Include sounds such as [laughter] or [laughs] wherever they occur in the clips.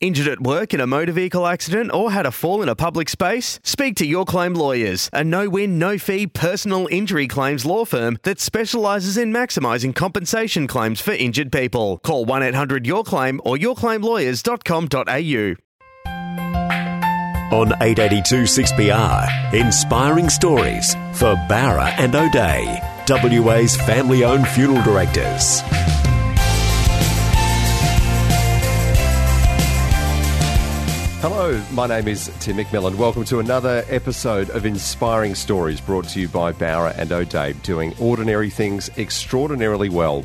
Injured at work in a motor vehicle accident or had a fall in a public space? Speak to Your Claim Lawyers, a no win, no fee personal injury claims law firm that specialises in maximising compensation claims for injured people. Call 1 800 Your Claim or yourclaimlawyers.com.au. On 882 6PR, inspiring stories for Bowra and O'Dea, WA's family owned funeral directors. Hello, my name is Tim McMillan. Welcome to another episode of Inspiring Stories brought to you by Bowra and O'Dea, doing ordinary things extraordinarily well.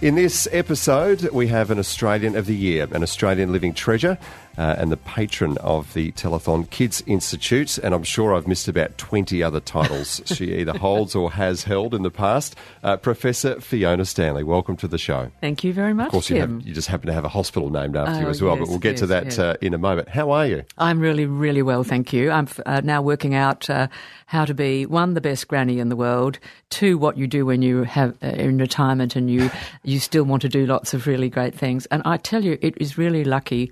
In this episode, we have an Australian of the Year, an Australian living treasure, uh, and the patron of the Telethon Kids Institute. And I'm sure I've missed about 20 other titles [laughs] she either holds or has held in the past. Uh, Professor Fiona Stanley, welcome to the show. Thank you very much. Of course, you, have, you just happen to have a hospital named after you Oh, as well, but we'll get to that yes. uh, in a moment. How are you? I'm really, really well, thank you. I'm uh, now working out uh, how to be one, the best granny in the world, two, what you do when you have uh, in retirement and you you still want to do lots of really great things. And I tell you, it is really lucky.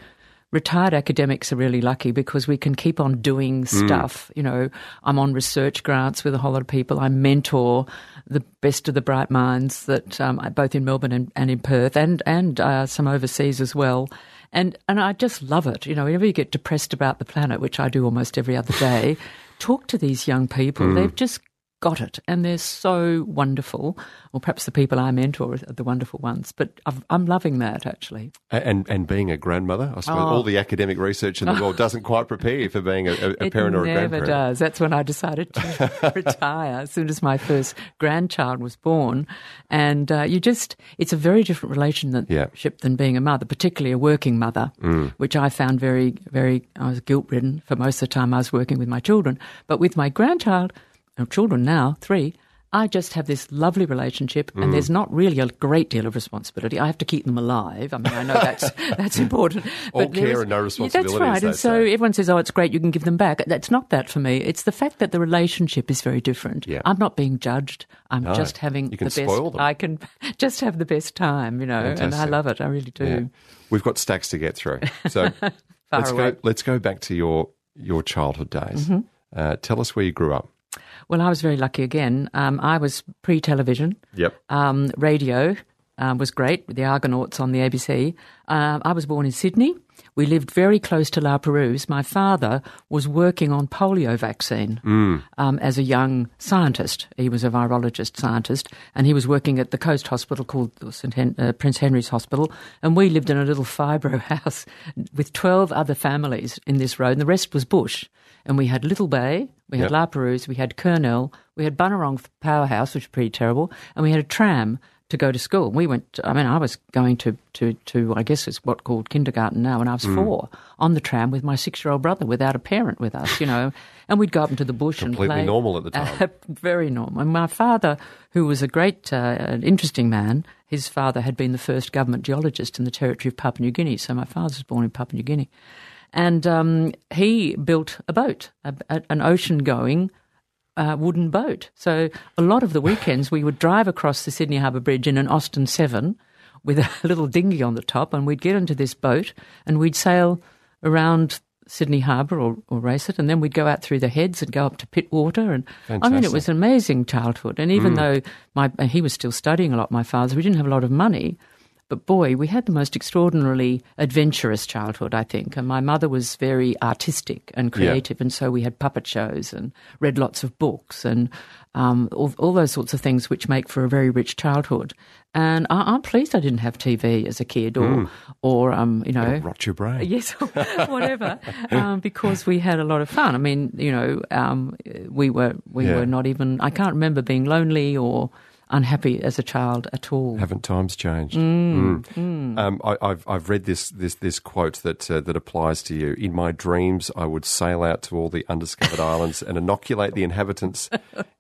Retired academics are really lucky because we can keep on doing stuff. You know, I'm on research grants with a whole lot of people. I mentor the best of the bright minds that um, both in Melbourne and, and in Perth and and uh, some overseas as well. And and I just love it. You know, whenever you get depressed about the planet, which I do almost every other day, [laughs] talk to these young people. They've just got it, and they're so wonderful. Or perhaps the people I mentor are the wonderful ones. But I've, I'm loving that actually. And and being a grandmother, I suppose Oh. all the academic research in the world doesn't quite prepare you for being a, a, parent or a never does. That's when I decided to [laughs] retire as soon as my first grandchild was born. And uh, you just, it's a very different relationship than being a mother, particularly a working mother, Mm. which I found very, very, I was guilt ridden for most of the time I was working with my children. But with my grandchild, children now, three, I just have this lovely relationship, Mm. and there's not really a great deal of responsibility. I have to keep them alive. I mean, I know that's [laughs] that's important. All but there care is- and no Yeah, responsibility, That's right. And so say. everyone says, "Oh, it's great, you can give them back." That's not that for me. It's the fact that the relationship is very different. Yeah. I'm not being judged. I'm No, just having you can the best. spoil them. I can [laughs] just have the best time, you know, and I love it. I really do. Yeah. We've got stacks to get through. So [laughs] let's away. go. Let's go back to your your childhood days. Mm-hmm. Uh, tell us where you grew up. Well, I was very lucky again. Um, I was pre-television. Yep. Um, radio um, was great with the Argonauts on the ABC. Um, I was born in Sydney. We lived very close to La Perouse. My father was working on polio vaccine um, as a young scientist. He was a virologist scientist, and he was working at the Coast Hospital called St. Hen- uh, Prince Henry's Hospital. And we lived in a little fibro [laughs] house with 12 other families in this road, and the rest was bush. And we had Little Bay, we had Yep. La Perouse, we had Kurnell, we had Bunnerong Powerhouse, which was pretty terrible, and we had a tram to go to school. We went, I mean, I was going to, to, to I guess it's what called kindergarten now, when I was Mm. four, on the tram with my six year old brother without a parent with us, you know, [laughs] and we'd go up into the bush Completely and play. normal at the [laughs] time. very normal. And my father, who was a great, uh, an interesting man, his father had been the first government geologist in the territory of Papua New Guinea. So my father was born in Papua New Guinea. And um, he built a boat, a, a, an ocean going uh, wooden boat. So a lot of the weekends we would drive across the Sydney Harbour Bridge in an Austin 7 with a [laughs] little dinghy on the top, and we'd get into this boat and we'd sail around Sydney Harbour or, or race it, and then we'd go out through the heads and go up to Pittwater. And I mean, it was an amazing childhood. And even though my he was still studying a lot, my father, we didn't have a lot of money. But boy, we had the most extraordinarily adventurous childhood, I think. And my mother was very artistic and creative, and so we had puppet shows and read lots of books and um, all, all those sorts of things which make for a very rich childhood. And I, I'm pleased I didn't have TV as a kid, or or um, you know, Rot your brain. [laughs] Yes, whatever. [laughs] um, because we had a lot of fun. I mean, you know, um, we were we Yeah. were not even. I can't remember being lonely or unhappy as a child at all. Haven't times changed? Mm, Mm. Um, I, I've I've read this this this quote that uh, that applies to you. In my dreams, I would sail out to all the undiscovered [laughs] islands and inoculate the inhabitants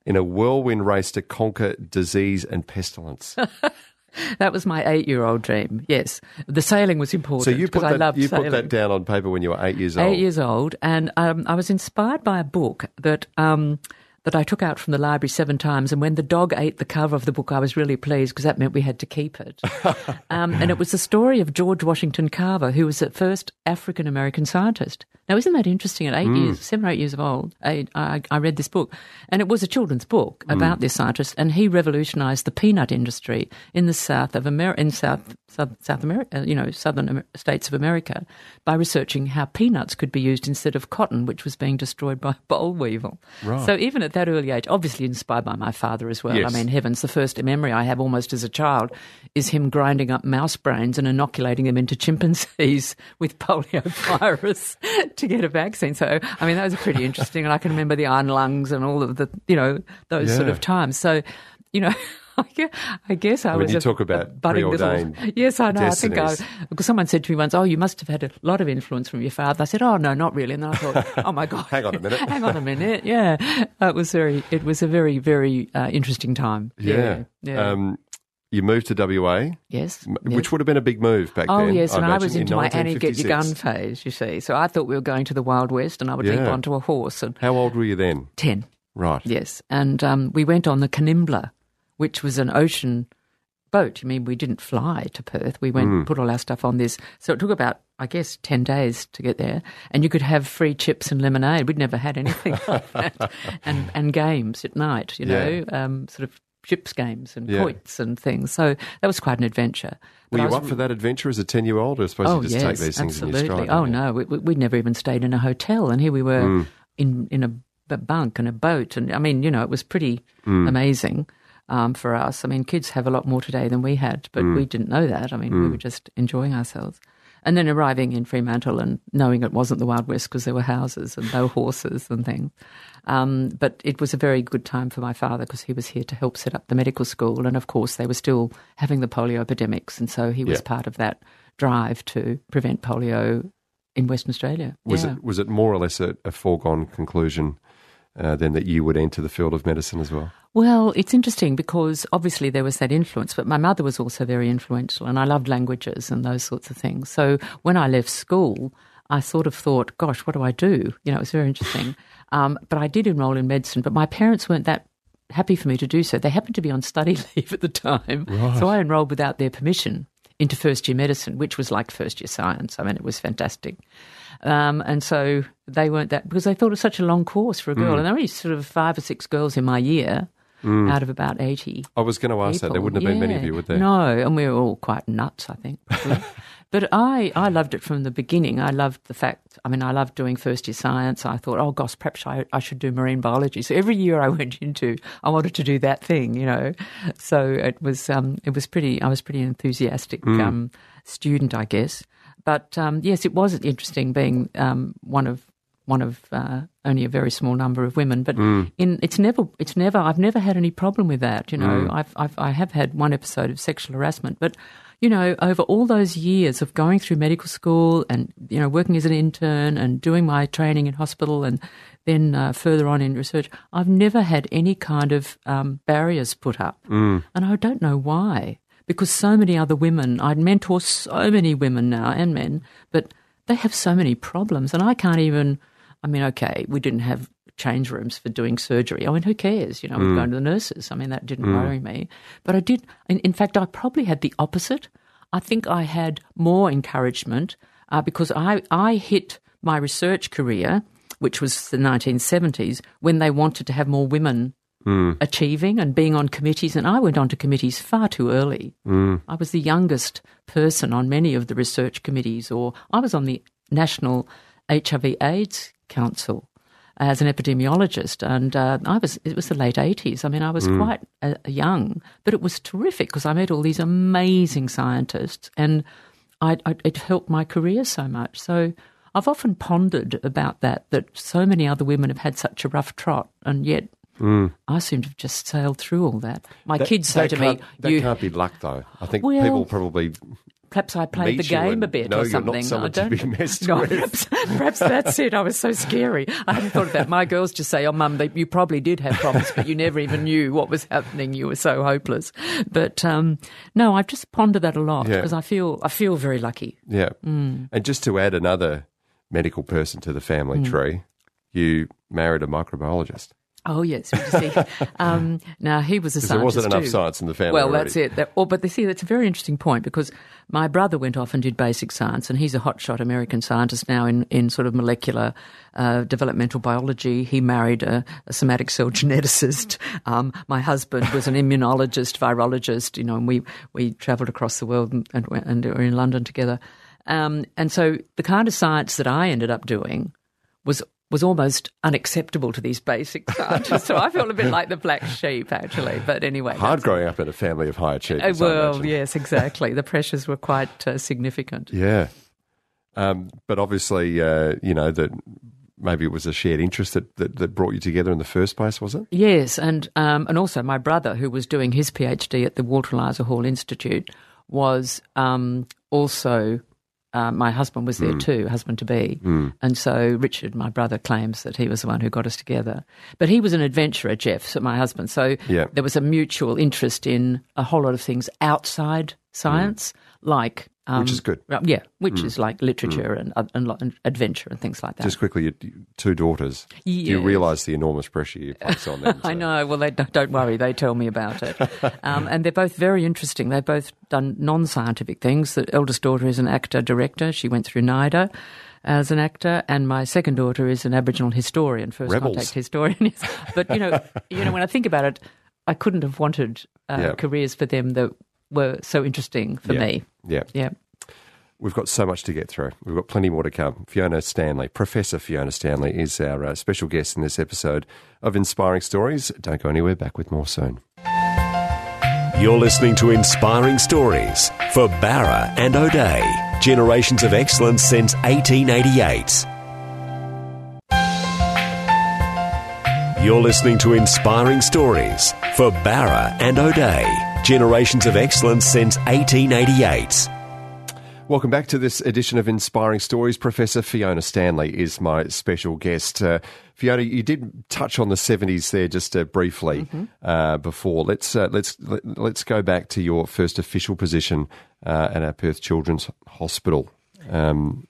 in a whirlwind race to conquer disease and pestilence. [laughs] That was my eight-year-old dream. Yes, the sailing was important. So you put that you sailing. put that down on paper when you were eight years old. eight years old, and um, I was inspired by a book that um, that I took out from the library seven times. And when the dog ate the cover of the book, I was really pleased because that meant we had to keep it. [laughs] um, and it was the story of George Washington Carver, who was the first African American scientist. Now, isn't that interesting? At eight Mm. years, seven or eight years of old, I, I, I read this book, and it was a children's book Mm. about this scientist, and he revolutionised the peanut industry in the south of America, in South South, South America, you know, southern Amer- states of America, by researching how peanuts could be used instead of cotton, which was being destroyed by [laughs] boll weevil. Right. So even at that early age, obviously inspired by my father as well. Yes. I mean, heavens, the first memory I have almost as a child is him grinding up mouse brains and inoculating them into chimpanzees [laughs] with polio virus [laughs] to get a vaccine. So, I mean, that was pretty interesting. And I can remember the iron lungs and all of the, you know, those sort of times. So, you know, [laughs] I gue- I guess I When was you a- talk about budding little- Yes, I know. I think I, destinies. because someone said to me once, "Oh, you must have had a lot of influence from your father." I said, "Oh, no, not really." And then I thought, [laughs] "Oh my god, Hang on a minute. [laughs] hang on a minute." Yeah, it was very, it was a very, very uh, interesting time. Yeah. yeah. Um, you moved to WA, yes, m- yes. which would have been a big move back Oh then. Oh, yes, and I imagine, was in into my Annie get your gun phase. You see, so I thought we were going to the Wild West, and I would leap onto a horse and How old were you then? ten. Right. Yes, and um, we went on the Kanimbla, which was an ocean boat. I mean, we didn't fly to Perth. We went and put all our stuff on this. So it took about, I guess, 10 days to get there. And you could have free chips and lemonade. We'd never had anything [laughs] like that. And, and games at night, you know, um, sort of chips games and Yeah. quoits and things. So that was quite an adventure. Were But I you was up for that adventure as a 10 year old? Or I suppose Oh you just yes, take these things absolutely. in your stride. oh no, we, we'd never even stayed in a hotel, and here we were Mm. in in a bunk and a boat, and I mean, you know, it was pretty Mm. amazing um, for us. I mean, kids have a lot more today than we had, but Mm. we didn't know that. I mean, we were just enjoying ourselves. And then arriving in Fremantle and knowing it wasn't the Wild West because there were houses and no horses and things. Um, but it was a very good time for my father because he was here to help set up the medical school. And of course, they were still having the polio epidemics. And so he was Yeah. part of that drive to prevent polio in Western Australia. Was yeah. it was it more or less a, a foregone conclusion uh, then that you would enter the field of medicine as well? Well, it's interesting because obviously there was that influence, but my mother was also very influential and I loved languages and those sorts of things. So when I left school, I sort of thought, gosh, what do I do? You know, it was very interesting. [laughs] um, but I did enroll in medicine, but my parents weren't that happy for me to do so. They happened to be on study [laughs] leave at the time. So I enrolled without their permission into first year medicine, which was like first year science. I mean, it was fantastic. Um, and so they weren't that because they thought it was such a long course for a girl. And there were only sort of five or six girls in my year out of about 80. I was going to ask that. There wouldn't have been many of you, would there? No, and we were all quite nuts, I think. [laughs] but I, I loved it from the beginning. I loved the fact, I mean, I loved doing first year science. I thought, oh gosh, perhaps I, I should do marine biology. So every year I [laughs] went into, I wanted to do that thing, you know. So it was, um, it was pretty, I was pretty enthusiastic um, student, I guess. But um, yes, it was interesting being um, one of one of uh, only a very small number of women. But in it's never it's never I've never had any problem with that. You know, I've, I've I have had one episode of sexual harassment, but you know, over all those years of going through medical school and you know working as an intern and doing my training in hospital and then uh, further on in research, I've never had any kind of um, barriers put up, and I don't know why. Because so many other women, I'd mentor so many women now and men, but they have so many problems, and I can't even. I mean, okay, we didn't have change rooms for doing surgery. I mean, who cares? You know, we're mm. going to the nurses. I mean, that didn't mm. worry me. But I did. In, in fact, I probably had the opposite. I think I had more encouragement uh, because I I hit my research career, which was the 1970s, when they wanted to have more women mm. achieving and being on committees. And I went on to committees far too early. I was the youngest person on many of the research committees, or I was on the National HIV AIDS Council as an epidemiologist, and uh, I was. It was the late eighties. I mean, I was quite uh, young, but it was terrific because I met all these amazing scientists, and I, I, it helped my career so much. So I've often pondered about that. That so many other women have had such a rough trot, and yet. I seem to have just sailed through all that. My That- kids say to me, that "You can't be luck, though. I think Well, people probably perhaps I played the game a bit know or something. I don't, [laughs] no. Perhaps, perhaps that's it. I was so scary. I hadn't thought of that. My girls just say, "Oh, mum, they, you probably did have problems, but you never even knew what was happening. You were so hopeless." But um, no, I've just pondered that a lot Yeah. because I feel I feel very lucky. Yeah. Mm. And just to add another medical person to the family Mm. tree, you married a microbiologist. Oh yes, [laughs] um, now he was a scientist there wasn't enough too. science in the family. Well, already. that's it. That, oh, but they see that's a very interesting point because my brother went off and did basic science, and he's a hotshot American scientist now in, in sort of molecular uh, developmental biology. He married a, a somatic cell [laughs] geneticist. Um, my husband was an immunologist, virologist. You know, and we we travelled across the world and, and, and were in London together. Um, and so the kind of science that I ended up doing was was almost unacceptable to these basic [laughs] scientists. so I feel a bit like the black sheep, actually. But anyway, Hard growing up in a family of high uh, achievers. I well, yes, exactly. The pressures were quite uh, significant. [laughs] Yeah. Um, but obviously, uh, you know, that maybe it was a shared interest that, that, that brought you together in the first place, was it? Yes, and um, and also my brother, who was doing his PhD at the Walter Eliza Hall Institute, was um, also. Uh, my husband was Hmm. there too, husband to be. And so Richard, my brother, claims that he was the one who got us together. But he was an adventurer, Jeff, so my husband. So Yeah. there was a mutual interest in a whole lot of things outside science, like. Um. Which is good. Yeah, which is like literature and, uh, and, and adventure and things like that. Just quickly, you, you- two daughters. Do you realise the enormous pressure you place on them? [laughs] I So- know. Well, they don't, don't worry. They tell me about it, [laughs] um, and they're both very interesting. They've both done non-scientific things. The eldest daughter is an actor director. She went through NIDA as an actor, and my second daughter is an Aboriginal historian, first Rebels. contact historian. [laughs] But you know, you know, when I think about it, I couldn't have wanted uh, Yeah. careers for them that were so interesting for Yeah. me. Yeah. Yeah. We've got so much to get through. We've got plenty more to come. Fiona Stanley, Professor Fiona Stanley, is our uh, special guest in this episode of Inspiring Stories. Don't go anywhere, back with more soon. You're listening to Inspiring Stories for Bowra and O'Dea. Generations of excellence since 1888. You're listening to Inspiring Stories for Bowra and O'Dea. Generations of excellence since 1888. Welcome back to this edition of Inspiring Stories. Professor Fiona Stanley is my special guest. Uh, Fiona, you did touch on the seventies there just uh, briefly uh, before. Let's uh, let's let, let's go back to your first official position uh, at our Perth Children's Hospital. Um,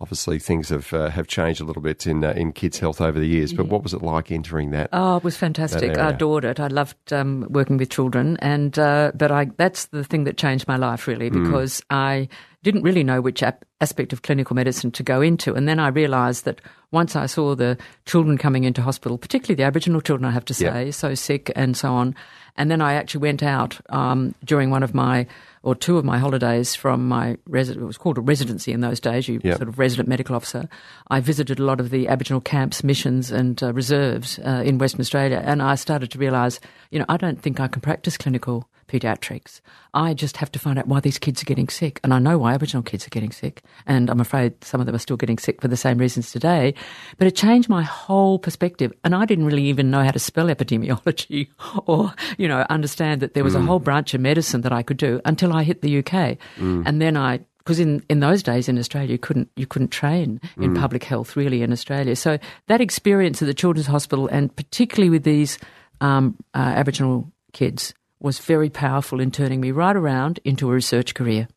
obviously, things have uh, have changed a little bit in uh, in kids' health over the years. But what was it like entering that? Oh, it was fantastic. I adored it. I loved um, working with children, and uh, but I that's the thing that changed my life really Hmm. because I didn't really know which ap- aspect of clinical medicine to go into, and then I realised that once I saw the children coming into hospital, particularly the Aboriginal children, I have to say, so sick and so on, and then I actually went out um, during one of my or two of my holidays from my resident. It was called a residency in those days. You Yeah. sort of resident medical officer. I visited a lot of the Aboriginal camps, missions, and uh, reserves uh, in Western Australia, and I started to realise, you know, I don't think I can practice clinical paediatrics. I just have to find out why these kids are getting sick, and I know why Aboriginal kids are getting sick, and I'm afraid some of them are still getting sick for the same reasons today. But it changed my whole perspective, and I didn't really even know how to spell epidemiology [laughs] or, you know, understand that there was a whole branch of medicine that I could do until I hit the UK, and then I because in, in those days in Australia you couldn't you couldn't train in public health really in Australia. So that experience at the Children's Hospital and particularly with these um, uh, Aboriginal kids was very powerful in turning me right around into a research career.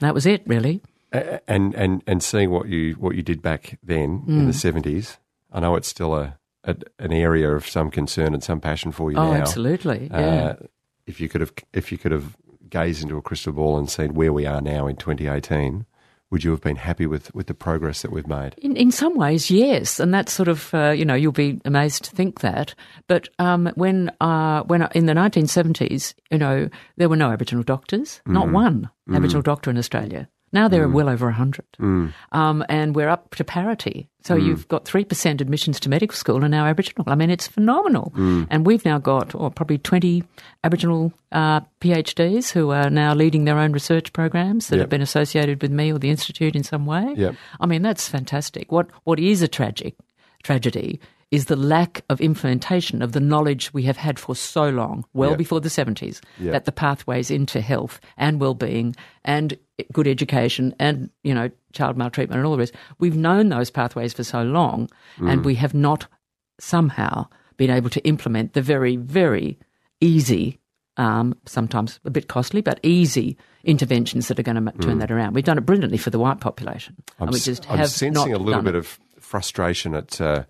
That was it really. And and and seeing what you what you did back then in Mm. the seventies, I know it's still a, a an area of some concern and some passion for you Oh, now. absolutely. Yeah. Uh, if you could have if you could have gazed into a crystal ball and seen where we are now in 2018, would you have been happy with, with the progress that we've made? In, in some ways, yes, and that's sort of uh, you know you'll be amazed to think that. But um, when uh, when in the 1970s, you know there were no Aboriginal doctors, not one Aboriginal doctor in Australia. Now there are well over a hundred, um, and we're up to parity. So you've got three percent admissions to medical school are now Aboriginal. I mean, it's phenomenal. And we've now got oh, probably twenty Aboriginal uh, PhDs who are now leading their own research programs that Yep. have been associated with me or the institute in some way. Yep. I mean, that's fantastic. What what is a tragic tragedy is the lack of implementation of the knowledge we have had for so long, well Yep. before the 70s, Yep. that the pathways into health and well-being and good education and, you know, child maltreatment and all the rest, we've known those pathways for so long Mm. and we have not somehow been able to implement the very, very easy um, sometimes a bit costly, but easy interventions that are going to turn that around. We've done it brilliantly for the white population. Mm. I'm, and we just I'm have sensing a little bit it. of frustration at uh,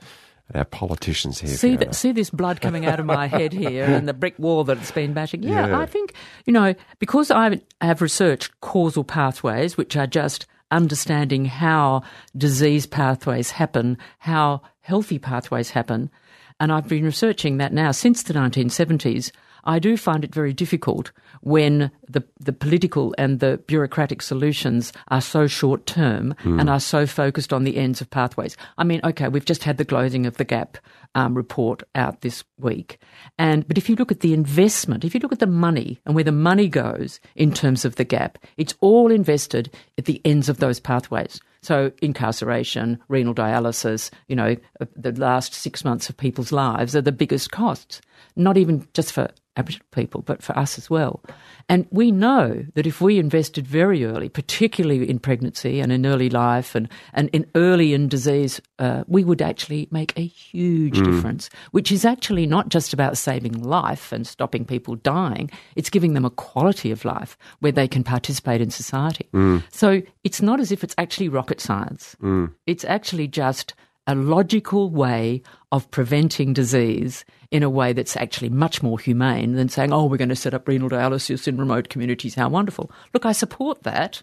our politicians here. See, th- see this blood coming out of my head here and the brick wall that it's been bashing. Yeah, Yeah. I think, you know, because I have researched causal pathways, which are just understanding how disease pathways happen, how healthy pathways happen, and I've been researching that now since the 1970s. I do find it very difficult when the, the political and the bureaucratic solutions are so short term and are so focused on the ends of pathways. I mean, okay, we've just had the closing of the gap um, report out this week, and but if you look at the investment, if you look at the money and where the money goes in terms of the gap, it's all invested at the ends of those pathways. So incarceration, renal dialysis, you know, uh, the last six months of people's lives are the biggest costs, not even just for Aboriginal people, but for us as well. And we know that if we invested very early, particularly in pregnancy and in early life and, and in early in disease, uh, we would actually make a huge mm. difference, which is actually not just about saving life and stopping people dying, it's giving them a quality of life where they can participate in society. Mm. So it's not as if it's actually rocket science, mm. it's actually just a logical way of preventing disease in a way that's actually much more humane than saying, oh, we're going to set up renal dialysis in remote communities. How wonderful. Look, I support that,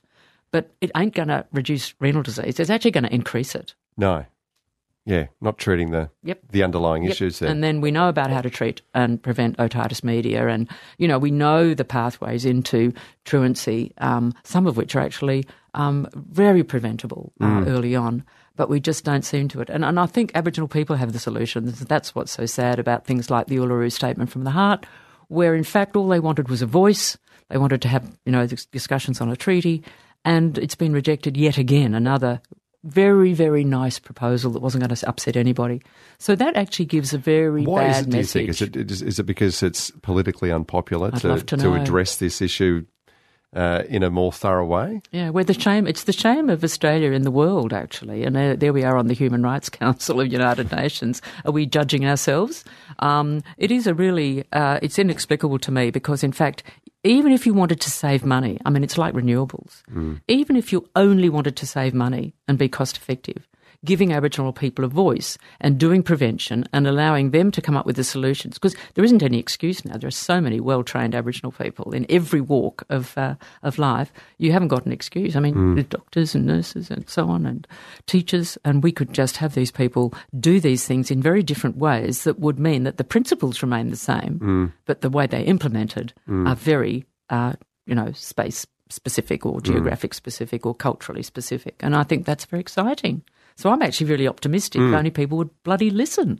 but it ain't going to reduce renal disease. It's actually going to increase it. no, yeah, not treating the Yep. the underlying Yep. issues there. And then we know about how to treat and prevent otitis media. And, you know, we know the pathways into truancy, um, some of which are actually um, very preventable uh, Mm. early on. But we just don't seem to it. And, and I think Aboriginal people have the solutions. That's what's so sad about things like the Uluru Statement from the Heart, where in fact all they wanted was a voice. They wanted to have, you know, discussions on a treaty. And it's been rejected yet again, another very, very nice proposal that wasn't going to upset anybody. So that actually gives a very Why bad is it? Do you think is it is, it because it's politically unpopular I'd to to address this issue uh, in a more thorough way? Yeah, we're the shame. It's the shame of Australia in the world, actually. And there, there we are on the Human Rights Council of United Nations. Are we judging ourselves? Um, it is a really, uh, it's inexplicable to me because, in fact, even if you wanted to save money, I mean, it's like renewables. Even if you only wanted to save money and be cost effective, giving Aboriginal people a voice and doing prevention and allowing them to come up with the solutions. Because there isn't any excuse now. There are so many well trained Aboriginal people in every walk of, uh, of life. You haven't got an excuse. I mean, the doctors and nurses and so on and teachers, and we could just have these people do these things in very different ways that would mean that the principles remain the same, but the way they're implemented are very, uh, you know, space specific or geographic specific or culturally specific. And I think that's very exciting. So I'm actually really optimistic if only people would bloody listen.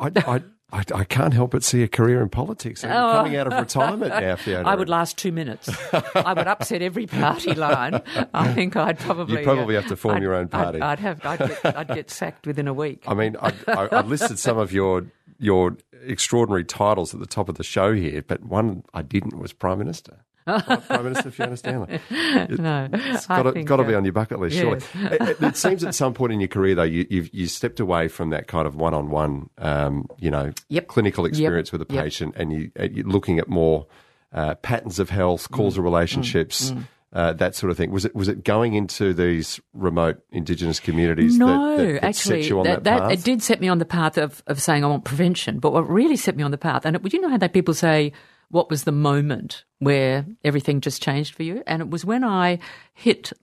I, I, I, I can't help but see a career in politics. You Oh. coming out of retirement now, [laughs] Fiona? I would last two minutes. I would upset every party line. I [laughs] think I'd probably. uh, You'd probably have to form I'd- your own I'd- party. I'd, have. I'd get, I'd get [laughs] sacked within a week. I mean, I, I listed some of your your extraordinary titles at the top of the show here, but one I didn't was Prime Minister. Prime Minister Fiona Stanley. [laughs] no, It's got to, got to be uh, on your bucket list, surely. [laughs] it, it- it seems at some point in your career, though, you, you've you stepped away from that kind of one-on-one, um, you know, Yep. clinical experience with a Yep. patient, and you, you're looking at more uh, patterns of health, Mm. causal relationships. Uh, that sort of thing. Was it was it going into these remote Indigenous communities? No, that, that, that actually, set you on that, path? it did set me on the path of, of saying I want prevention. But what really set me on the path, and it, you know how that people say, what was the moment where everything just changed for you? And it was when I hit. [laughs]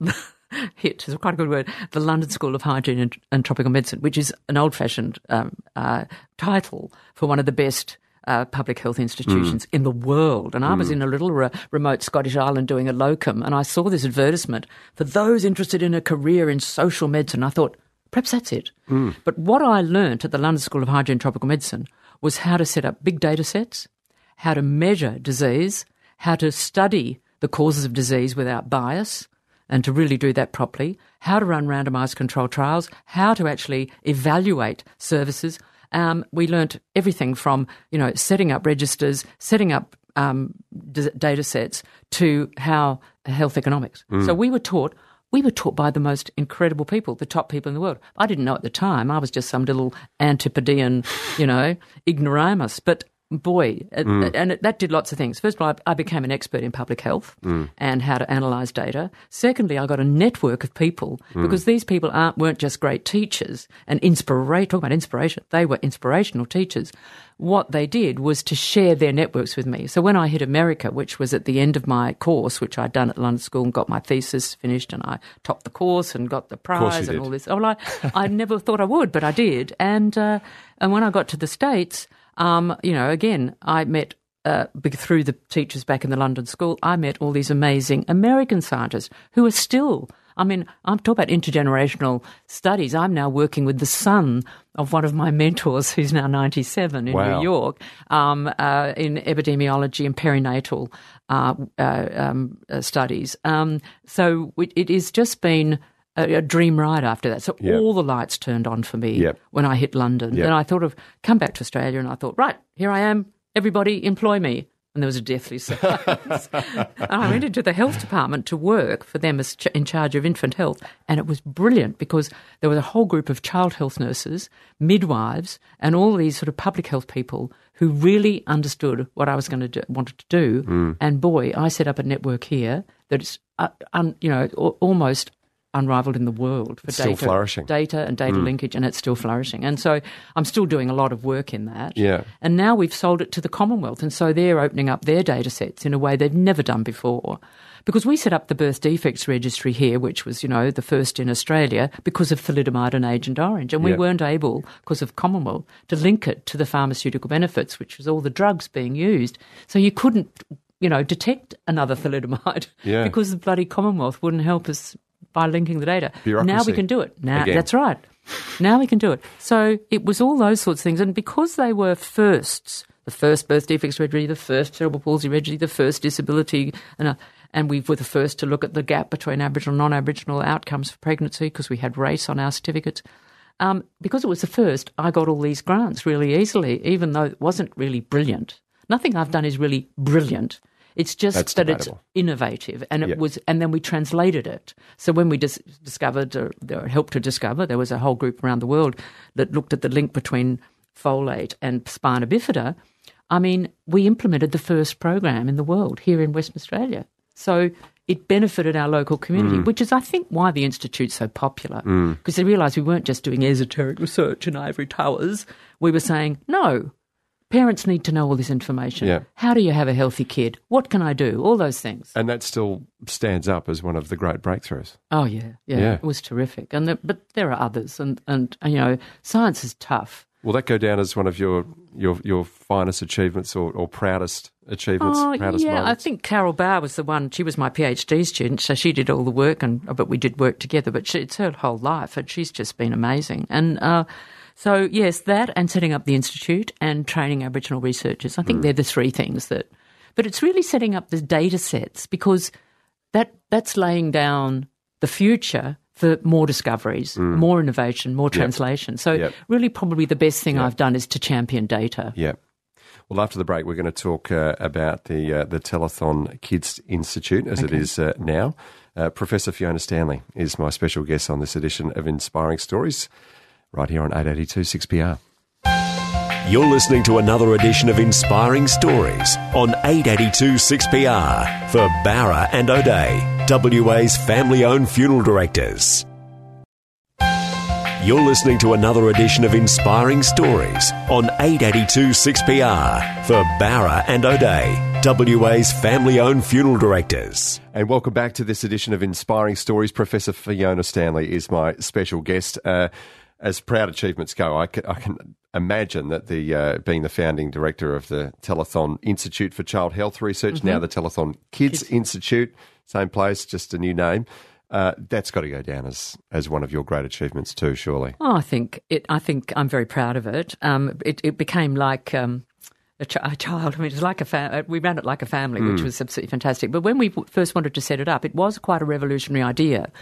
Hit is quite a good word. The London School of Hygiene and, and Tropical Medicine, which is an old-fashioned um, uh, title for one of the best uh, public health institutions in the world. And I was in a little re- remote Scottish island doing a locum, and I saw this advertisement for those interested in a career in social medicine. I thought, perhaps that's it. But what I learnt at the London School of Hygiene and Tropical Medicine was how to set up big data sets, how to measure disease, how to study the causes of disease without bias, and to really do that properly, how to run randomised controlled trials, how to actually evaluate services. Um, we learnt everything from you know setting up registers, setting up um, d- data sets, to how health economics. So we were taught. We were taught by the most incredible people, the top people in the world. I didn't know at the time. I was just some little antipodean, you know, [laughs] ignoramus. But boy, uh, and that did lots of things. First of all, I, I became an expert in public health and how to analyse data. Secondly, I got a network of people because these people aren't weren't just great teachers and inspirate. Talk about inspiration; they were inspirational teachers. What they did was to share their networks with me. So when I hit America, which was at the end of my course, which I'd done at London School and got my thesis finished, and I topped the course and got the prize and all this. Oh, I, I never thought I would, but I did. And uh, and when I got to the states, um, you know, again, I met. Uh, through the teachers back in the London School, I met all these amazing American scientists who are still. I mean, I'm talking about intergenerational studies. I'm now working with the son of one of my mentors, [laughs] who's now 97 in Wow. New York, um, uh, in epidemiology and perinatal uh, uh, um, uh, studies. Um, so it, it has just been a, a dream ride after that. So Yep. all the lights turned on for me Yep. when I hit London. Yep. Then I thought of come back to Australia, and I thought, right, here I am. Everybody, employ me. And there was a deathly silence. [laughs] and I went into the health department to work for them as ch- in charge of infant health, and it was brilliant because there was a whole group of child health nurses, midwives, and all these sort of public health people who really understood what I was going to do, wanted to do. Mm. And boy, I set up a network here that is, uh, un, you know, al- almost unrivaled in the world for still data, flourishing. Mm. data and data linkage, and it's still flourishing. And so I'm still doing a lot of work in that. Yeah. And now we've sold it to the Commonwealth, and so they're opening up their data sets in a way they've never done before. Because we set up the birth defects registry here, which was, you know, the first in Australia because of thalidomide and Agent Orange. And we Yeah. weren't able, because of Commonwealth, to link it to the pharmaceutical benefits, which was all the drugs being used. So you couldn't, you know, detect another [laughs] thalidomide Yeah. because the bloody Commonwealth wouldn't help us by linking the data. Now we can do it. Now Again. that's right. Now we can do it. So it was all those sorts of things, and because they were firsts, the first birth defects registry, the first cerebral palsy registry, the first disability, and uh, and we were the first to look at the gap between Aboriginal and non-Aboriginal outcomes for pregnancy because we had race on our certificates. Um, because it was the first, I got all these grants really easily, even though it wasn't really brilliant. Nothing I've done is really brilliant. It's just That's that it's innovative, and it was, and then we translated it. So when we dis- discovered, or, or helped to discover, there was a whole group around the world that looked at the link between folate and spina bifida. I mean, we implemented the first program in the world here in Western Australia. So it benefited our local community, Mm. which is, I think, why the Institute's so popular. Because they realised we weren't just doing esoteric research in ivory towers. We were saying, no, parents need to know all this information. Yeah. How do you have a healthy kid? What can I do? All those things. And that still stands up as one of the great breakthroughs. Oh yeah, yeah, Yeah. it was terrific. And the, but there are others, and, and you know, science is tough. Will that go down as one of your your, your finest achievements or, or proudest achievements? Oh proudest yeah, I think Carol Bower was the one. She was my PhD student, so she did all the work, and but we did work together. But she, it's her whole life, and she's just been amazing. And uh, so yes, that and setting up the institute and training Aboriginal researchers. I think Hmm. they're the three things that. But it's really setting up the data sets because that that's laying down the future for more discoveries, more innovation, more translation. So. Yep. really, probably the best thing I've done is to champion data. Yeah. Well, after the break, we're going to talk uh, about the uh, the Telethon Kids Institute as it is uh, now. Uh, Professor Fiona Stanley is my special guest on this edition of Inspiring Stories, right here on 882 6PR. You're listening to another edition of Inspiring Stories on 882 6PR for Bowra and O'Dea, WA's family owned funeral directors. You're listening to another edition of Inspiring Stories on 882 6PR for Bowra and O'Dea, WA's family owned funeral directors. And welcome back to this edition of Inspiring Stories. Professor Fiona Stanley is my special guest. Uh, as proud achievements go, I can, I can imagine that the uh, being the founding director of the Telethon Institute for Child Health Research, now the Telethon Kids, Institute, same place, just a new name. Uh, that's got to go down as as one of your great achievements too, surely. Oh, I think it. I think I'm very proud of it. Um, it, it became like um, a, ch- a child. I mean, it's like a fa- we ran it like a family, which was absolutely fantastic. But when we first wanted to set it up, it was quite a revolutionary idea.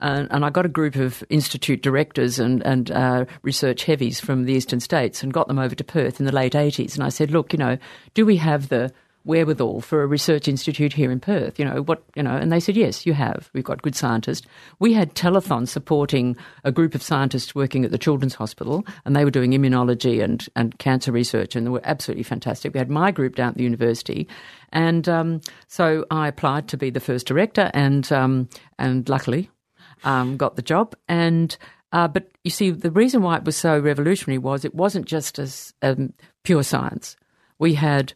And, and I got a group of institute directors and, and uh, research heavies from the eastern states and got them over to Perth in the late 80s. And I said, look, you know, do we have the wherewithal for a research institute here in Perth. You know what? You know, and they said yes, you have. We've got good scientists. We had telethon supporting a group of scientists working at the Children's Hospital, and they were doing immunology and and cancer research, and they were absolutely fantastic. We had my group down at the university, and um, so I applied to be the first director, and um, and luckily um, got the job. And uh, but you see, the reason why it was so revolutionary was it wasn't just as um, pure science. We had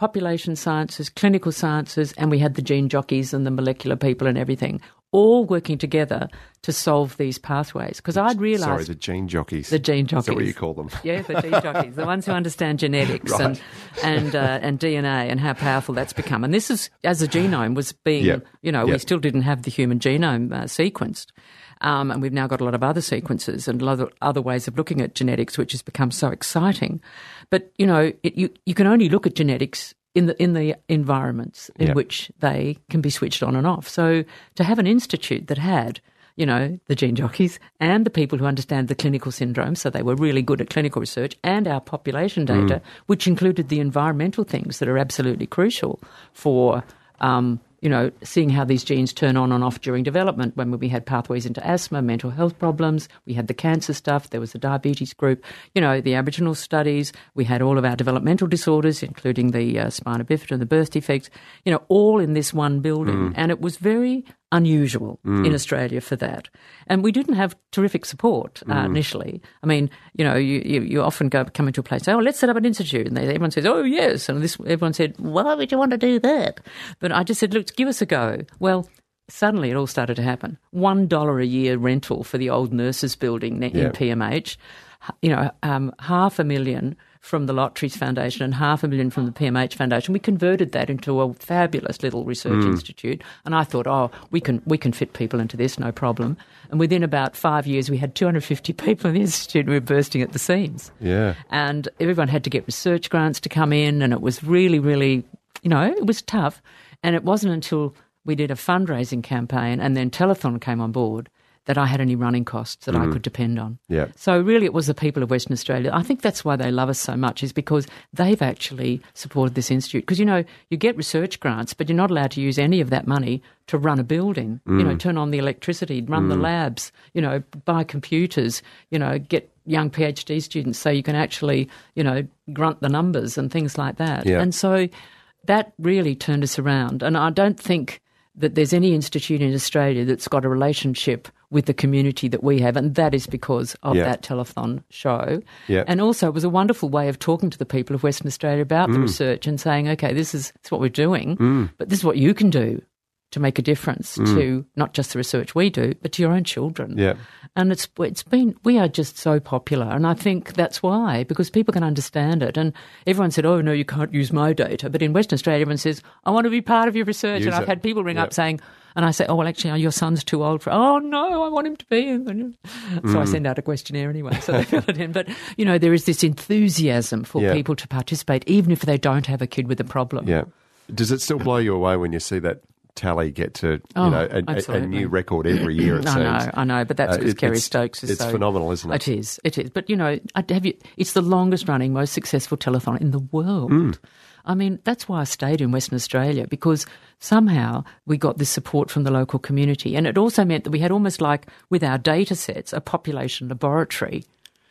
population sciences, clinical sciences, and we had the gene jockeys and the molecular people and everything all working together to solve these pathways. Because I'd realised Sorry, the gene jockeys. the gene jockeys. Is that what you call them? [laughs] Yeah, the gene jockeys, the ones who understand genetics [laughs] Right. and and uh, and DNA and how powerful that's become. And this is as the genome was being, Yep. you know, we still didn't have the human genome uh, sequenced. Um, and we've now got a lot of other sequences and a lot of other ways of looking at genetics, which has become so exciting. But you know, it, you you can only look at genetics in the in the environments in Yep. which they can be switched on and off. So to have an institute that had you know, the gene jockeys and the people who understand the clinical syndrome. So they were really good at clinical research and our population data, which included the environmental things that are absolutely crucial for, um, you know, seeing how these genes turn on and off during development. When we had pathways into asthma, mental health problems, we had the cancer stuff, there was the diabetes group, you know, the Aboriginal studies, we had all of our developmental disorders, including the uh, spina bifida and the birth defects, you know, all in this one building. And it was very unusual in Australia for that. And we didn't have terrific support uh, initially. I mean, you know, you, you, you often go come into a place, oh, let's set up an institute. And they, everyone says, oh, yes. And this, everyone said, why would you want to do that? But I just said, look, give us a go. Well, suddenly it all started to happen. One dollar a year rental for the old nurses building in PMH, you know, um, half a million from the Lotteries Foundation and half a million from the PMH Foundation. We converted that into a fabulous little research hmm. institute, and I thought, oh, we can we can fit people into this, no problem. And within about five years, we had 250 people in the institute, and we were bursting at the seams Yeah. and everyone had to get research grants to come in, and it was really, really, you know, it was tough. And it wasn't until we did a fundraising campaign and then Telethon came on board that I had any running costs that I mm-hmm. could depend on. Yeah. So really, it was the people of Western Australia. I think that's why they love us so much, is because they've actually supported this institute. Because you know, you get research grants, but you're not allowed to use any of that money to run a building. You know, mm. turn on the electricity, run the mm. labs. You know, buy computers. You know, get young PhD students so you can actually, you know, grunt the numbers and things like that. Yeah. And so that really turned us around. And I don't think that there's any institute in Australia that's got a relationship with the community that we have, and that is because of Yeah. that telethon show. Yeah. And also, it was a wonderful way of talking to the people of Western Australia about Mm. the research and saying, okay, this is, this is what we're doing, but this is what you can do to make a difference to not just the research we do, but to your own children. Mm. Yeah. And it's it's been we are just so popular, and I think that's why because people can understand it. And everyone said, "Oh no, you can't use my data," but in Western Australia, everyone says, "I want to be part of your research." Use and I've it. had people ring Yep. up saying, and I say, "Oh well, actually, your son's too old for." Oh no, I want him to be. In. So Mm. I send out a questionnaire anyway, so they [laughs] fill it in. But you know, there is this enthusiasm for Yeah. people to participate, even if they don't have a kid with a problem. Yeah. Does it still blow you away when you see that tally get to you Oh, know a, a, new record every year? It [clears throat] I seems. know, I know, but that's Uh, because it- Kerry Stokes is it's so phenomenal, isn't it? It is, it is. But you know, have you? It's the longest running, most successful telethon in the world. Mm. I mean, that's why I stayed in Western Australia because somehow we got this support from the local community, and it also meant that we had almost like with our data sets a population laboratory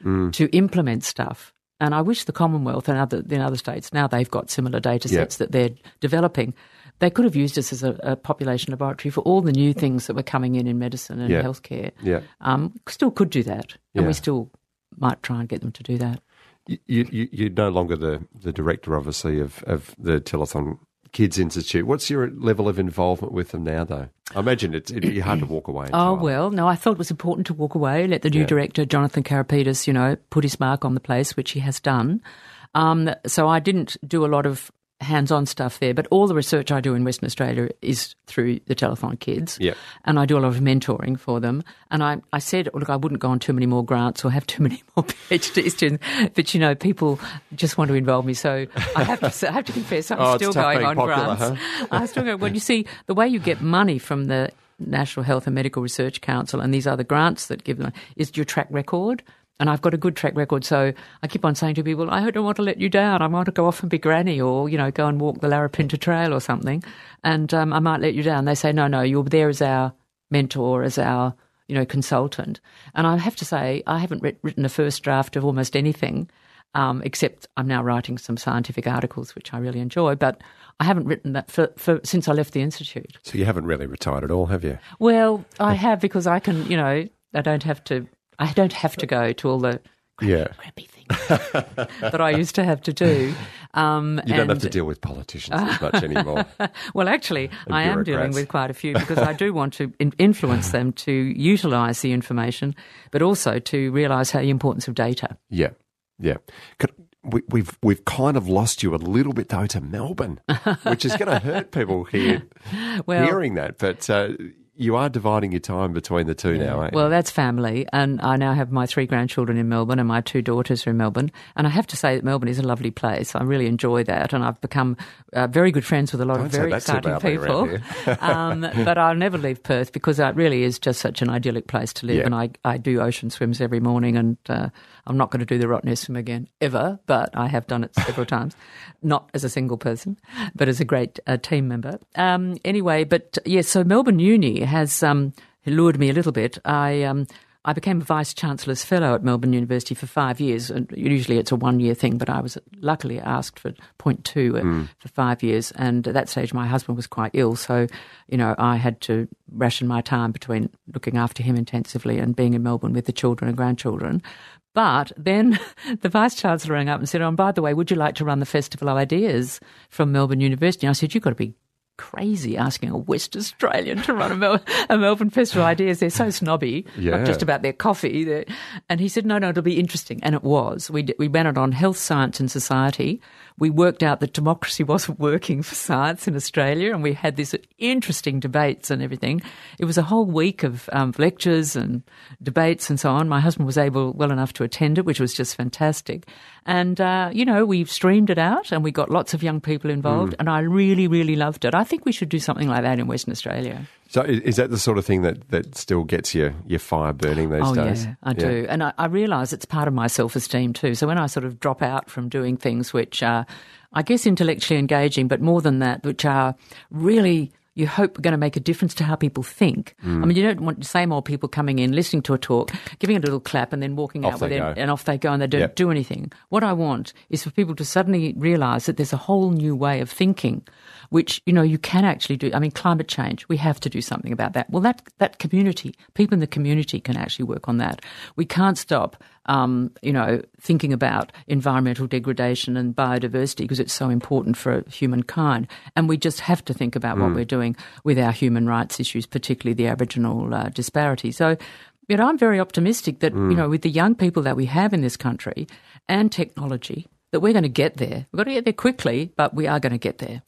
Mm. to implement stuff. And I wish the Commonwealth and other in other states now they've got similar data Yeah. sets that they're developing. They could have used us as a, a population laboratory for all the new things that were coming in in medicine and Yeah. healthcare. Yeah. Um, still could do that, and Yeah. we still might try and get them to do that. You, you, you're no longer the, the director, obviously, of, of the Telethon Kids Institute. What's your level of involvement with them now, though? I imagine it's, it'd be hard to walk away. Oh well, no, I thought it was important to walk away, let the new Yeah. director Jonathan Carapetis, you know, put his mark on the place, which he has done. Um, so I didn't do a lot of hands-on stuff there, but all the research I do in Western Australia is through the Telethon Kids, Yeah. and I do a lot of mentoring for them. And I, I said, oh, look, I wouldn't go on too many more grants or have too [laughs] many more PhD students, but you know, people just want to involve me, so I have to, I have to confess, I'm [laughs] Oh, still going on popular, grants. [laughs] I still go. Well, you see, the way you get money from the National Health and Medical Research Council and these other grants that give them is your track record. And I've got a good track record. So I keep on saying to people, I don't want to let you down. I want to go off and be granny, or you know, go and walk the Larapinta Trail or something, and um, I might let you down. They say, no, no, you're there as our mentor, as our you know consultant. And I have to say, I haven't written a first draft of almost anything. Um, except I'm now writing some scientific articles, which I really enjoy. But I haven't written that for, for, since I left the institute. So you haven't really retired at all, have you? Well, I have because I can, you know, I don't have to. I don't have to go to all the crappy, Yeah. crappy things that I used to have to do. Um, [laughs] You don't have to deal with politicians as much anymore. [laughs] well, actually, I am dealing with quite a few because I do want to in- influence them to utilise the information, but also to realise how the importance of data. Yeah, yeah. Could, we, we've we've kind of lost you a little bit though to Melbourne, which is going to hurt people here [laughs] Well, hearing that. But uh, you are dividing your time between the two now, eh? Well, that's family, and I now have my three grandchildren in Melbourne, and my two daughters are in Melbourne. And I have to say that Melbourne is a lovely place. I really enjoy that, and I've become uh, very good friends with a lot Don't of very exciting people. [laughs] um, but I'll never leave Perth because it really is just such an idyllic place to live. Yeah. And I, I do ocean swims every morning, and uh, I'm not going to do the Rottnest swim again ever, but I have done it several [laughs] times, not as a single person, but as a great uh, team member. Um, anyway, but yes, so Melbourne Uni has um, lured me a little bit. I um, I became a vice chancellor's fellow at Melbourne University for five years, and usually it's a one year thing. But I was luckily asked for point two uh, for five years, and at that stage my husband was quite ill, so you know I had to ration my time between looking after him intensively and being in Melbourne with the children and grandchildren. But then [laughs] the vice chancellor rang up and said, "Oh, and by the way, would you like to run the Festival of Ideas from Melbourne University?" And I said, "You've got to be crazy asking a West Australian to run a, Mel- a Melbourne Festival of Ideas. They're so snobby, Yeah. not just about their coffee. They're- And he said, no, no, it'll be interesting. And it was. We, d- we ran it on health, science and society. We worked out that democracy [laughs] wasn't working for science in Australia and we had this interesting debates and everything. It was a whole week of um, lectures and debates and so on. My husband was able well enough to attend it, which was just fantastic. And, uh, you know, we streamed it out and we got lots of young people involved and I really, really loved it. I think we should do something like that in Western Australia. so is, that the sort of thing that, that still gets your, your fire burning these oh, days? yeah, I do. And I, I realise it's part of my self esteem too. So when I sort of drop out from doing things which are, I guess, intellectually engaging, but more than that, which are really. You hope are going to make a difference to how people think. Mm. I mean, you don't want the same old people coming in, listening to a talk, giving a little clap, and then walking Off out with it, and off they go, and they don't Yep. do anything. What I want is for people to suddenly realise that there's a whole new way of thinking, which you know you can actually do. I mean, climate change, we have to do something about that. Well, that that community, people in the community, can actually work on that. We can't stop, um, you know, thinking about environmental degradation and biodiversity because it's so important for humankind, and we just have to think about what we're doing with our human rights issues, particularly the Aboriginal uh, disparity. So. You know, I'm very optimistic that, you know, with the young people that we have in this country and technology, that we're going to get there. We've got to get there quickly, but we are going to get there.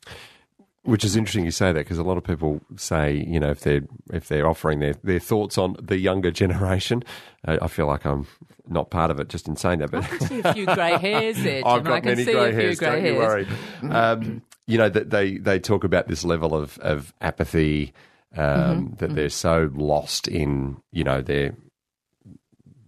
Which is interesting you say that because a lot of people say, you know, if they're if they're offering their, their thoughts on the younger [laughs] generation, uh, I feel like I'm not part of it just in saying that. But I can see a few grey hairs there. [laughs] I've I got can many see grey a few hairs. grey Don't hairs. you worry. Um, you know that they they talk about this level of of apathy um, Mm-hmm. that they're so lost in you know their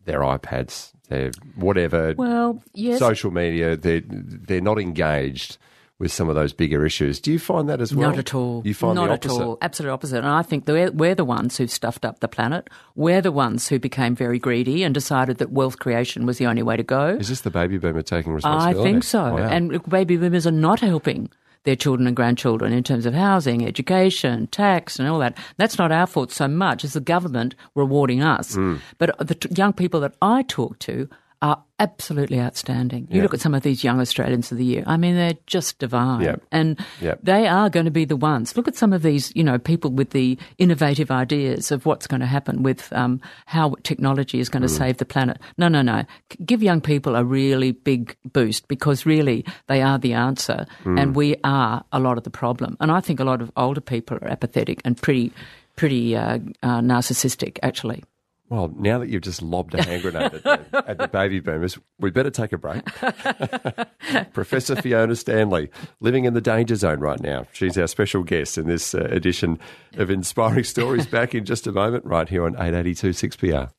their iPads, their whatever Well, yes. social media. They're they're not engaged with some of those bigger issues. Do you find that as well? Not at all. You find not the opposite. at all. Absolute opposite. And I think we're, we're the ones who've stuffed up the planet. We're the ones who became very greedy and decided that wealth creation was the only way to go. Is this the baby boomer taking responsibility? I think so. Wow. And baby boomers are not helping their children and grandchildren in terms of housing, education, tax, and all that. That's not our fault so much as the government rewarding us. Mm. But the t- young people that I talk to are absolutely outstanding. You Yeah. look at some of these young Australians of the year. I mean, they're just divine. Yeah. And Yeah. they are going to be the ones. Look at some of these, you know, people with the innovative ideas of what's going to happen with um, how technology is going to save the planet. No, no, no. Give young people a really big boost because really they are the answer and we are a lot of the problem. And I think a lot of older people are apathetic and pretty, pretty uh, uh, narcissistic, actually. Well, now that you've just lobbed a hand grenade at the, [laughs] at the baby boomers, we better take a break. [laughs] Professor Fiona Stanley, living in the danger zone right now. She's our special guest in this uh, edition of Inspiring Stories. Back in just a moment, right here on 882 6PR.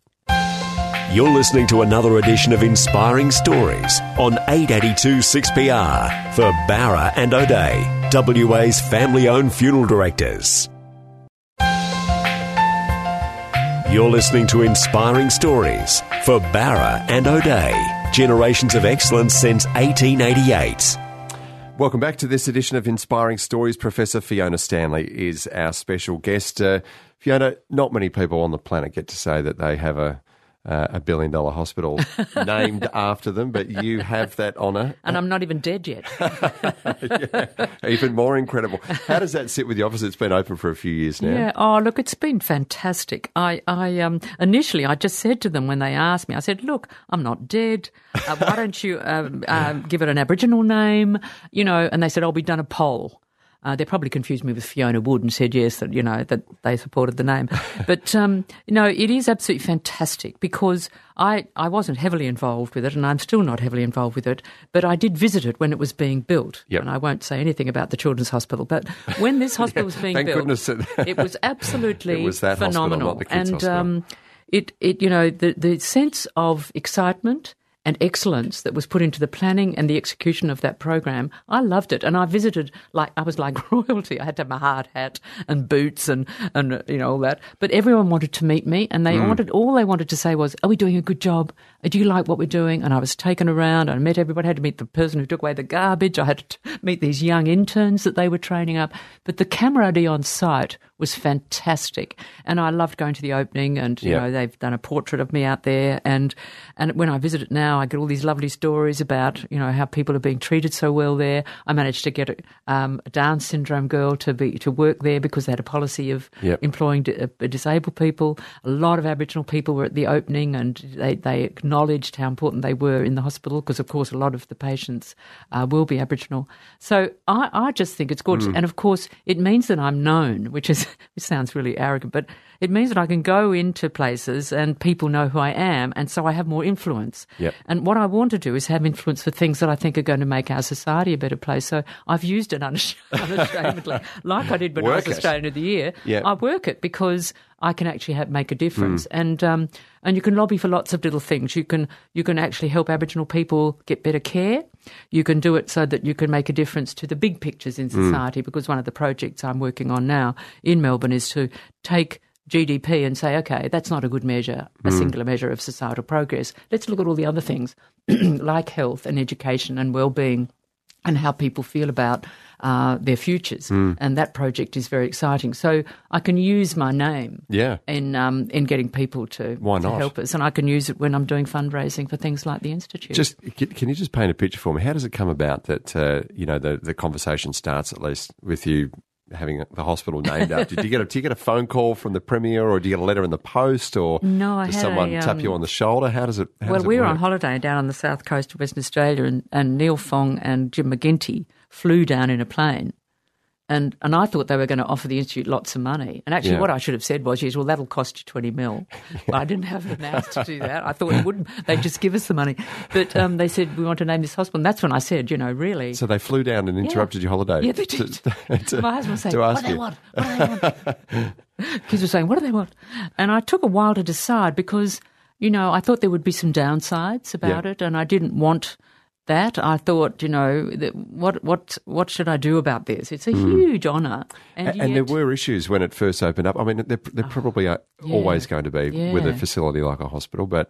You're listening to another edition of Inspiring Stories on 882 6PR for Bowra and O'Dea, WA's family owned funeral directors. You're listening to Inspiring Stories for Bowra and O'Dea, generations of excellence since 1888. Welcome back to this edition of Inspiring Stories. Professor Fiona Stanley is our special guest. Uh, Fiona, not many people on the planet get to say that they have a uh, a billion dollar hospital [laughs] named after them, but you have that honour. And I'm not even dead yet. [laughs] yeah, even more incredible. How does that sit with your office? It's been open for a few years now. Yeah. Oh, look, it's been fantastic. I, I um, initially I just said to them when they asked me, I said, "Look, I'm not dead. Uh, why don't you um, uh, give it an Aboriginal name?" You know, and they said, "Oh, we've done a poll." Uh, they probably confused me with Fiona Wood and said yes, that you know that they supported the name. [laughs] but um, you know, it is absolutely fantastic because I I wasn't heavily involved with it, and I'm still not heavily involved with it. But I did visit it when it was being built, yep. and I won't say anything about the Children's Hospital. But when this [laughs] hospital yeah, was being thank built, goodness it, [laughs] it was absolutely it was phenomenal, hospital, not the kids' and um, it it you know the the sense of excitement and excellence that was put into the planning and the execution of that program. I loved it, and I visited like I was like [laughs] royalty. I had to have my hard hat and boots and and you know all that. But everyone wanted to meet me, and they mm. wanted all they wanted to say was, "Are we doing a good job? Do you like what we're doing?" And I was taken around. I met everybody. I had to meet the person who took away the garbage. I had to meet these young interns that they were training up. But the camaraderie on site was fantastic, and I loved going to the opening. And you know they've done a portrait of me out there, and and when I visit it now, I get all these lovely stories about you know how people are being treated so well there. I managed to get a, um, a Down syndrome girl to be to work there because they had a policy of yep. employing uh, disabled people. A lot of Aboriginal people were at the opening, and they they acknowledged how important they were in the hospital because of course a lot of the patients uh, will be Aboriginal. So I, I just think it's gorgeous, Mm. and of course it means that I'm known, which is [laughs] it sounds really arrogant, but it means that I can go into places and people know who I am, and so I have more influence. Yep. And what I want to do is have influence for things that I think are going to make our society a better place. So I've used it unash- [laughs] unashamedly, like I did when I was it. Australian of the Year. Yep. I work it because I can actually have, make a Mm. difference, and um, and you can lobby for lots of little things. You can you can actually help Aboriginal people get better care. You can do it so that you can make a difference to the big pictures in Mm. society. Because one of the projects I'm working on now in Melbourne is to take GDP and say, okay, that's not a good measure, a Mm. singular measure of societal progress. Let's look at all the other things [clears throat] like health and education and well-being and how people feel about uh, their futures. Mm. And that project is very exciting. So I can use my name Yeah. in um, in getting people to, Why to not? help us, and I can use it when I'm doing fundraising for things like the institute. Just can you just paint a picture for me? How does it come about that uh, you know the the conversation starts at least with you having the hospital named after? Did you get a, do you get a phone call from the premier, or do you get a letter in the post, or No, I does someone a, tap um, you on the shoulder? How does it? How well, does it we were work? on holiday down on the south coast of Western Australia, and, and Neale Fong and Jim McGinty flew down in a plane. And and I thought they were going to offer the institute lots of money. And actually, Yeah. what I should have said was, "Yes, well, that'll cost you twenty mil." [laughs] But I didn't have the nous to do that. I thought it wouldn't. They'd just give us the money. But um, they said we want to name this hospital. And that's when I said, you know, really. So they flew down and interrupted your holiday. Yeah, they to- did. to- [laughs] My husband was saying, to "What do they want? What do they want?" [laughs] Kids were saying, "What do they want?" And I took a while to decide because, you know, I thought there would be some downsides about Yeah. it, and I didn't want that. I thought, you know, what what what should I do about this? It's a huge honour, and, Hmm. A- And, there were issues when it first opened up. I mean, there, there probably are yeah. always going to be with a facility like a hospital, but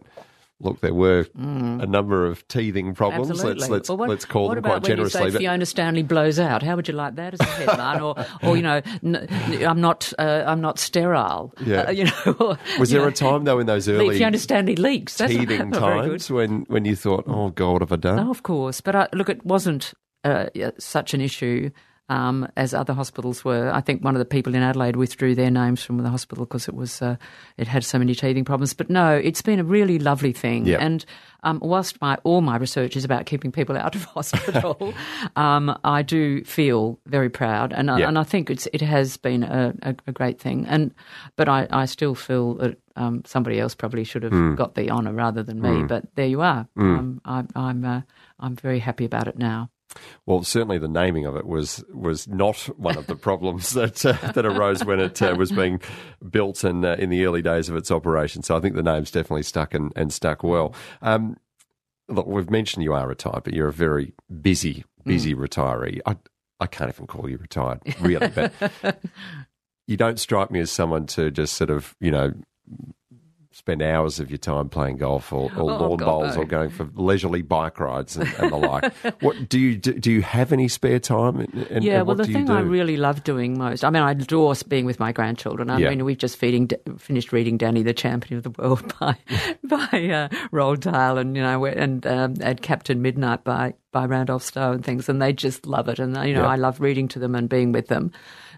look, there were a number of teething problems. Mm. Absolutely. Let's let's Well, what, let's call what them about quite when generously. You say but- Fiona Stanley blows out. How would you like that as a headline? or, [laughs] or you know, n- I'm not, uh, I'm not sterile. Yeah. Uh, you know. [laughs] was you there know, a time though in those early Fiona Stanley leaks? Not- teething [laughs] not times when when you thought, oh God, have I done? Oh, of course. But I, look, it wasn't uh, such an issue um, as other hospitals were. I think one of the people in Adelaide withdrew their names from the hospital because it was uh, it had so many teething problems. But no, it's been a really lovely thing. Yep. And um, whilst my all my research is about keeping people out of [laughs] hospital, um, I do feel very proud, and I Yep. and I think it's it has been a, a, a great thing. And but I, I still feel that. Um, somebody else probably should have Hmm. got the honour rather than me, but there you are. Um, I, I'm uh, I'm very happy about it now. Well, certainly the naming of it was was not one of the [laughs] problems that uh, that arose when it uh, was being built and uh, in the early days of its operation. So I think the name's definitely stuck and, and stuck well. Um, look, we've mentioned you are retired, but you're a very busy, busy mm. retiree. I I can't even call you retired, really, but [laughs] you don't strike me as someone to just sort of you know spend hours of your time playing golf or, or oh, lawn God, bowls no. or going for leisurely bike rides and, and the like. [laughs] what do you do, do? You have any spare time? And, yeah, and well, the thing I really love doing most. I mean, I adore being with my grandchildren. I yeah. mean, we've just feeding, finished reading Danny, the Champion of the World [laughs] by by uh, Roald Dahl, and you know, and um, and Captain Midnight by by Randolph Stow and things, and they just love it. And you know, yeah. I love reading to them and being with them.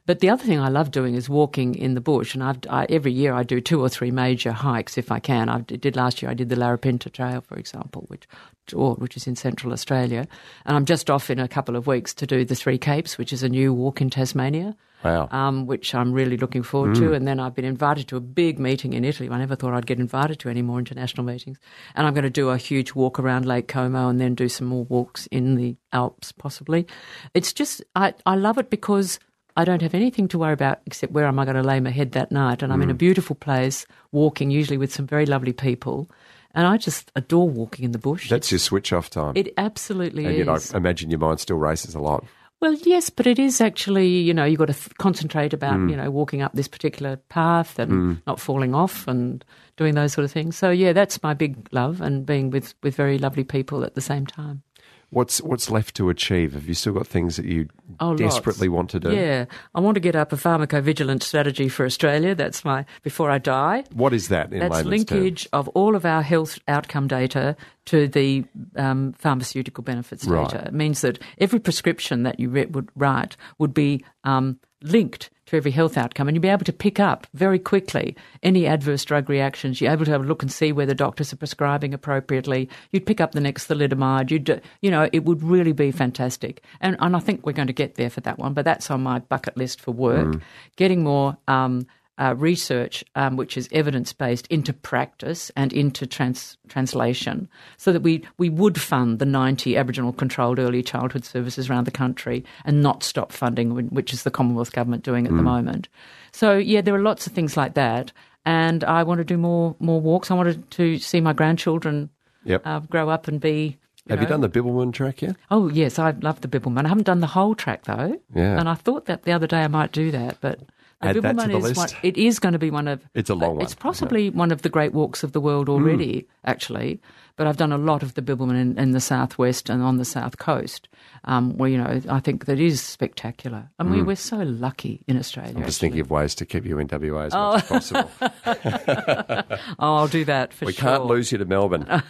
But the other thing I love doing is walking in the bush, and I've, I, every year I do two or three major hikes if I can. I did last year. I did the Larapinta Trail, for example, which or, which is in Central Australia, and I'm just off in a couple of weeks to do the Three Capes, which is a new walk in Tasmania. Wow. Um, which I'm really looking forward mm. to. And then I've been invited to a big meeting in Italy. I never thought I'd get invited to any more international meetings. And I'm going to do a huge walk around Lake Como and then do some more walks in the Alps, possibly. It's just, I, I love it because I don't have anything to worry about except where am I going to lay my head that night. And I'm mm. in a mm. beautiful place, walking, usually with some very lovely people. And I just adore walking in the bush. That's your switch off time. It absolutely and is. And I imagine your mind still races a lot. Well, yes, but it is actually, you know, you've got to th- concentrate about, mm. you know, walking up this particular path and mm. not falling off and doing those sort of things. So, yeah, that's my big love and being with, with very lovely people at the same time. What's what's left to achieve? Have you still got things that you oh, desperately lots. want to do? Yeah, I want to get up a pharmacovigilance strategy for Australia. That's my before I die. What is that? In That's linkage terms? of all of our health outcome data to the um, pharmaceutical benefits data. It means that every prescription that you re- would write would be um, linked to every health outcome, and you'd be able to pick up very quickly any adverse drug reactions. You're able to have a look and see whether doctors are prescribing appropriately. You'd pick up the next thalidomide. You'd, you know, it would really be fantastic. And, and I think we're going to get there for that one, but that's on my bucket list for work. Mm. Getting more um, uh, research, um, which is evidence based, into practice and into trans- translation, so that we, we would fund the 90 Aboriginal controlled early childhood services around the country and not stop funding, which is the Commonwealth Government doing at mm. the moment. So, yeah, there are lots of things like that. And I want to do more, more walks. I wanted to see my grandchildren yep. uh, grow up and be you Have know. you done the Bibbulmun track yet? Oh yes, I love the Bibbulmun. I haven't done the whole track though. Yeah. And I thought that the other day I might do that, but Add that to the list. One, it is going to be one of. It's a long one. It's possibly one of the great walks of the world already, mm. actually. But I've done a lot of the Bibbulmun in, in the southwest and on the south coast, um, where you know I think that is spectacular. I mean, mm. we're so lucky in Australia. I'm just actually. thinking of ways to keep you in WA as oh. much as possible. [laughs] oh, I'll do that for we sure. We can't lose you to Melbourne. [laughs]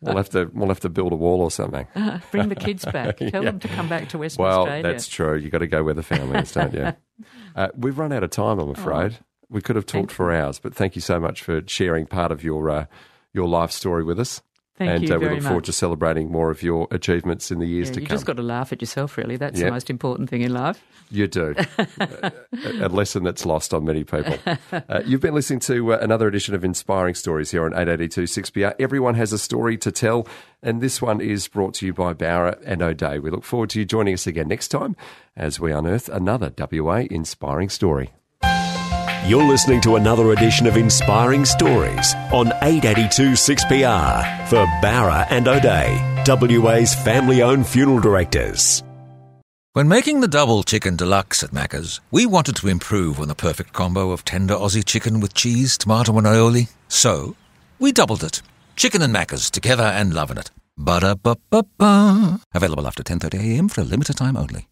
we'll have to we'll have to build a wall or something. Bring the kids back. [laughs] Tell yeah. them to come back to Western well, Australia. Well, that's true. You have got to go where the family is, don't you? Uh, we've run out of time, I'm afraid. Oh, we could have talked for hours, but thank you so much for sharing part of your uh, your life story with us. Thank and you uh, we look much. forward to celebrating more of your achievements in the years yeah, to you come. You just got to laugh at yourself, really. That's yep. the most important thing in life. You do. [laughs] a, a, lesson that's lost on many people. [laughs] Uh, you've been listening to uh, another edition of Inspiring Stories here on 882 6PR. Everyone has a story to tell, and this one is brought to you by Bowra and O'Dea. We look forward to you joining us again next time as we unearth another WA inspiring story. You're listening to another edition of Inspiring Stories on 882 6PR for Bowra and O'Dea, WA's family owned funeral directors. When making the double chicken deluxe at Macca's, we wanted to improve on the perfect combo of tender Aussie chicken with cheese, tomato, and aioli. So, we doubled it. Chicken and Macca's together and loving it. Ba da ba ba ba. Available after 10:30 a.m. for a limited time only.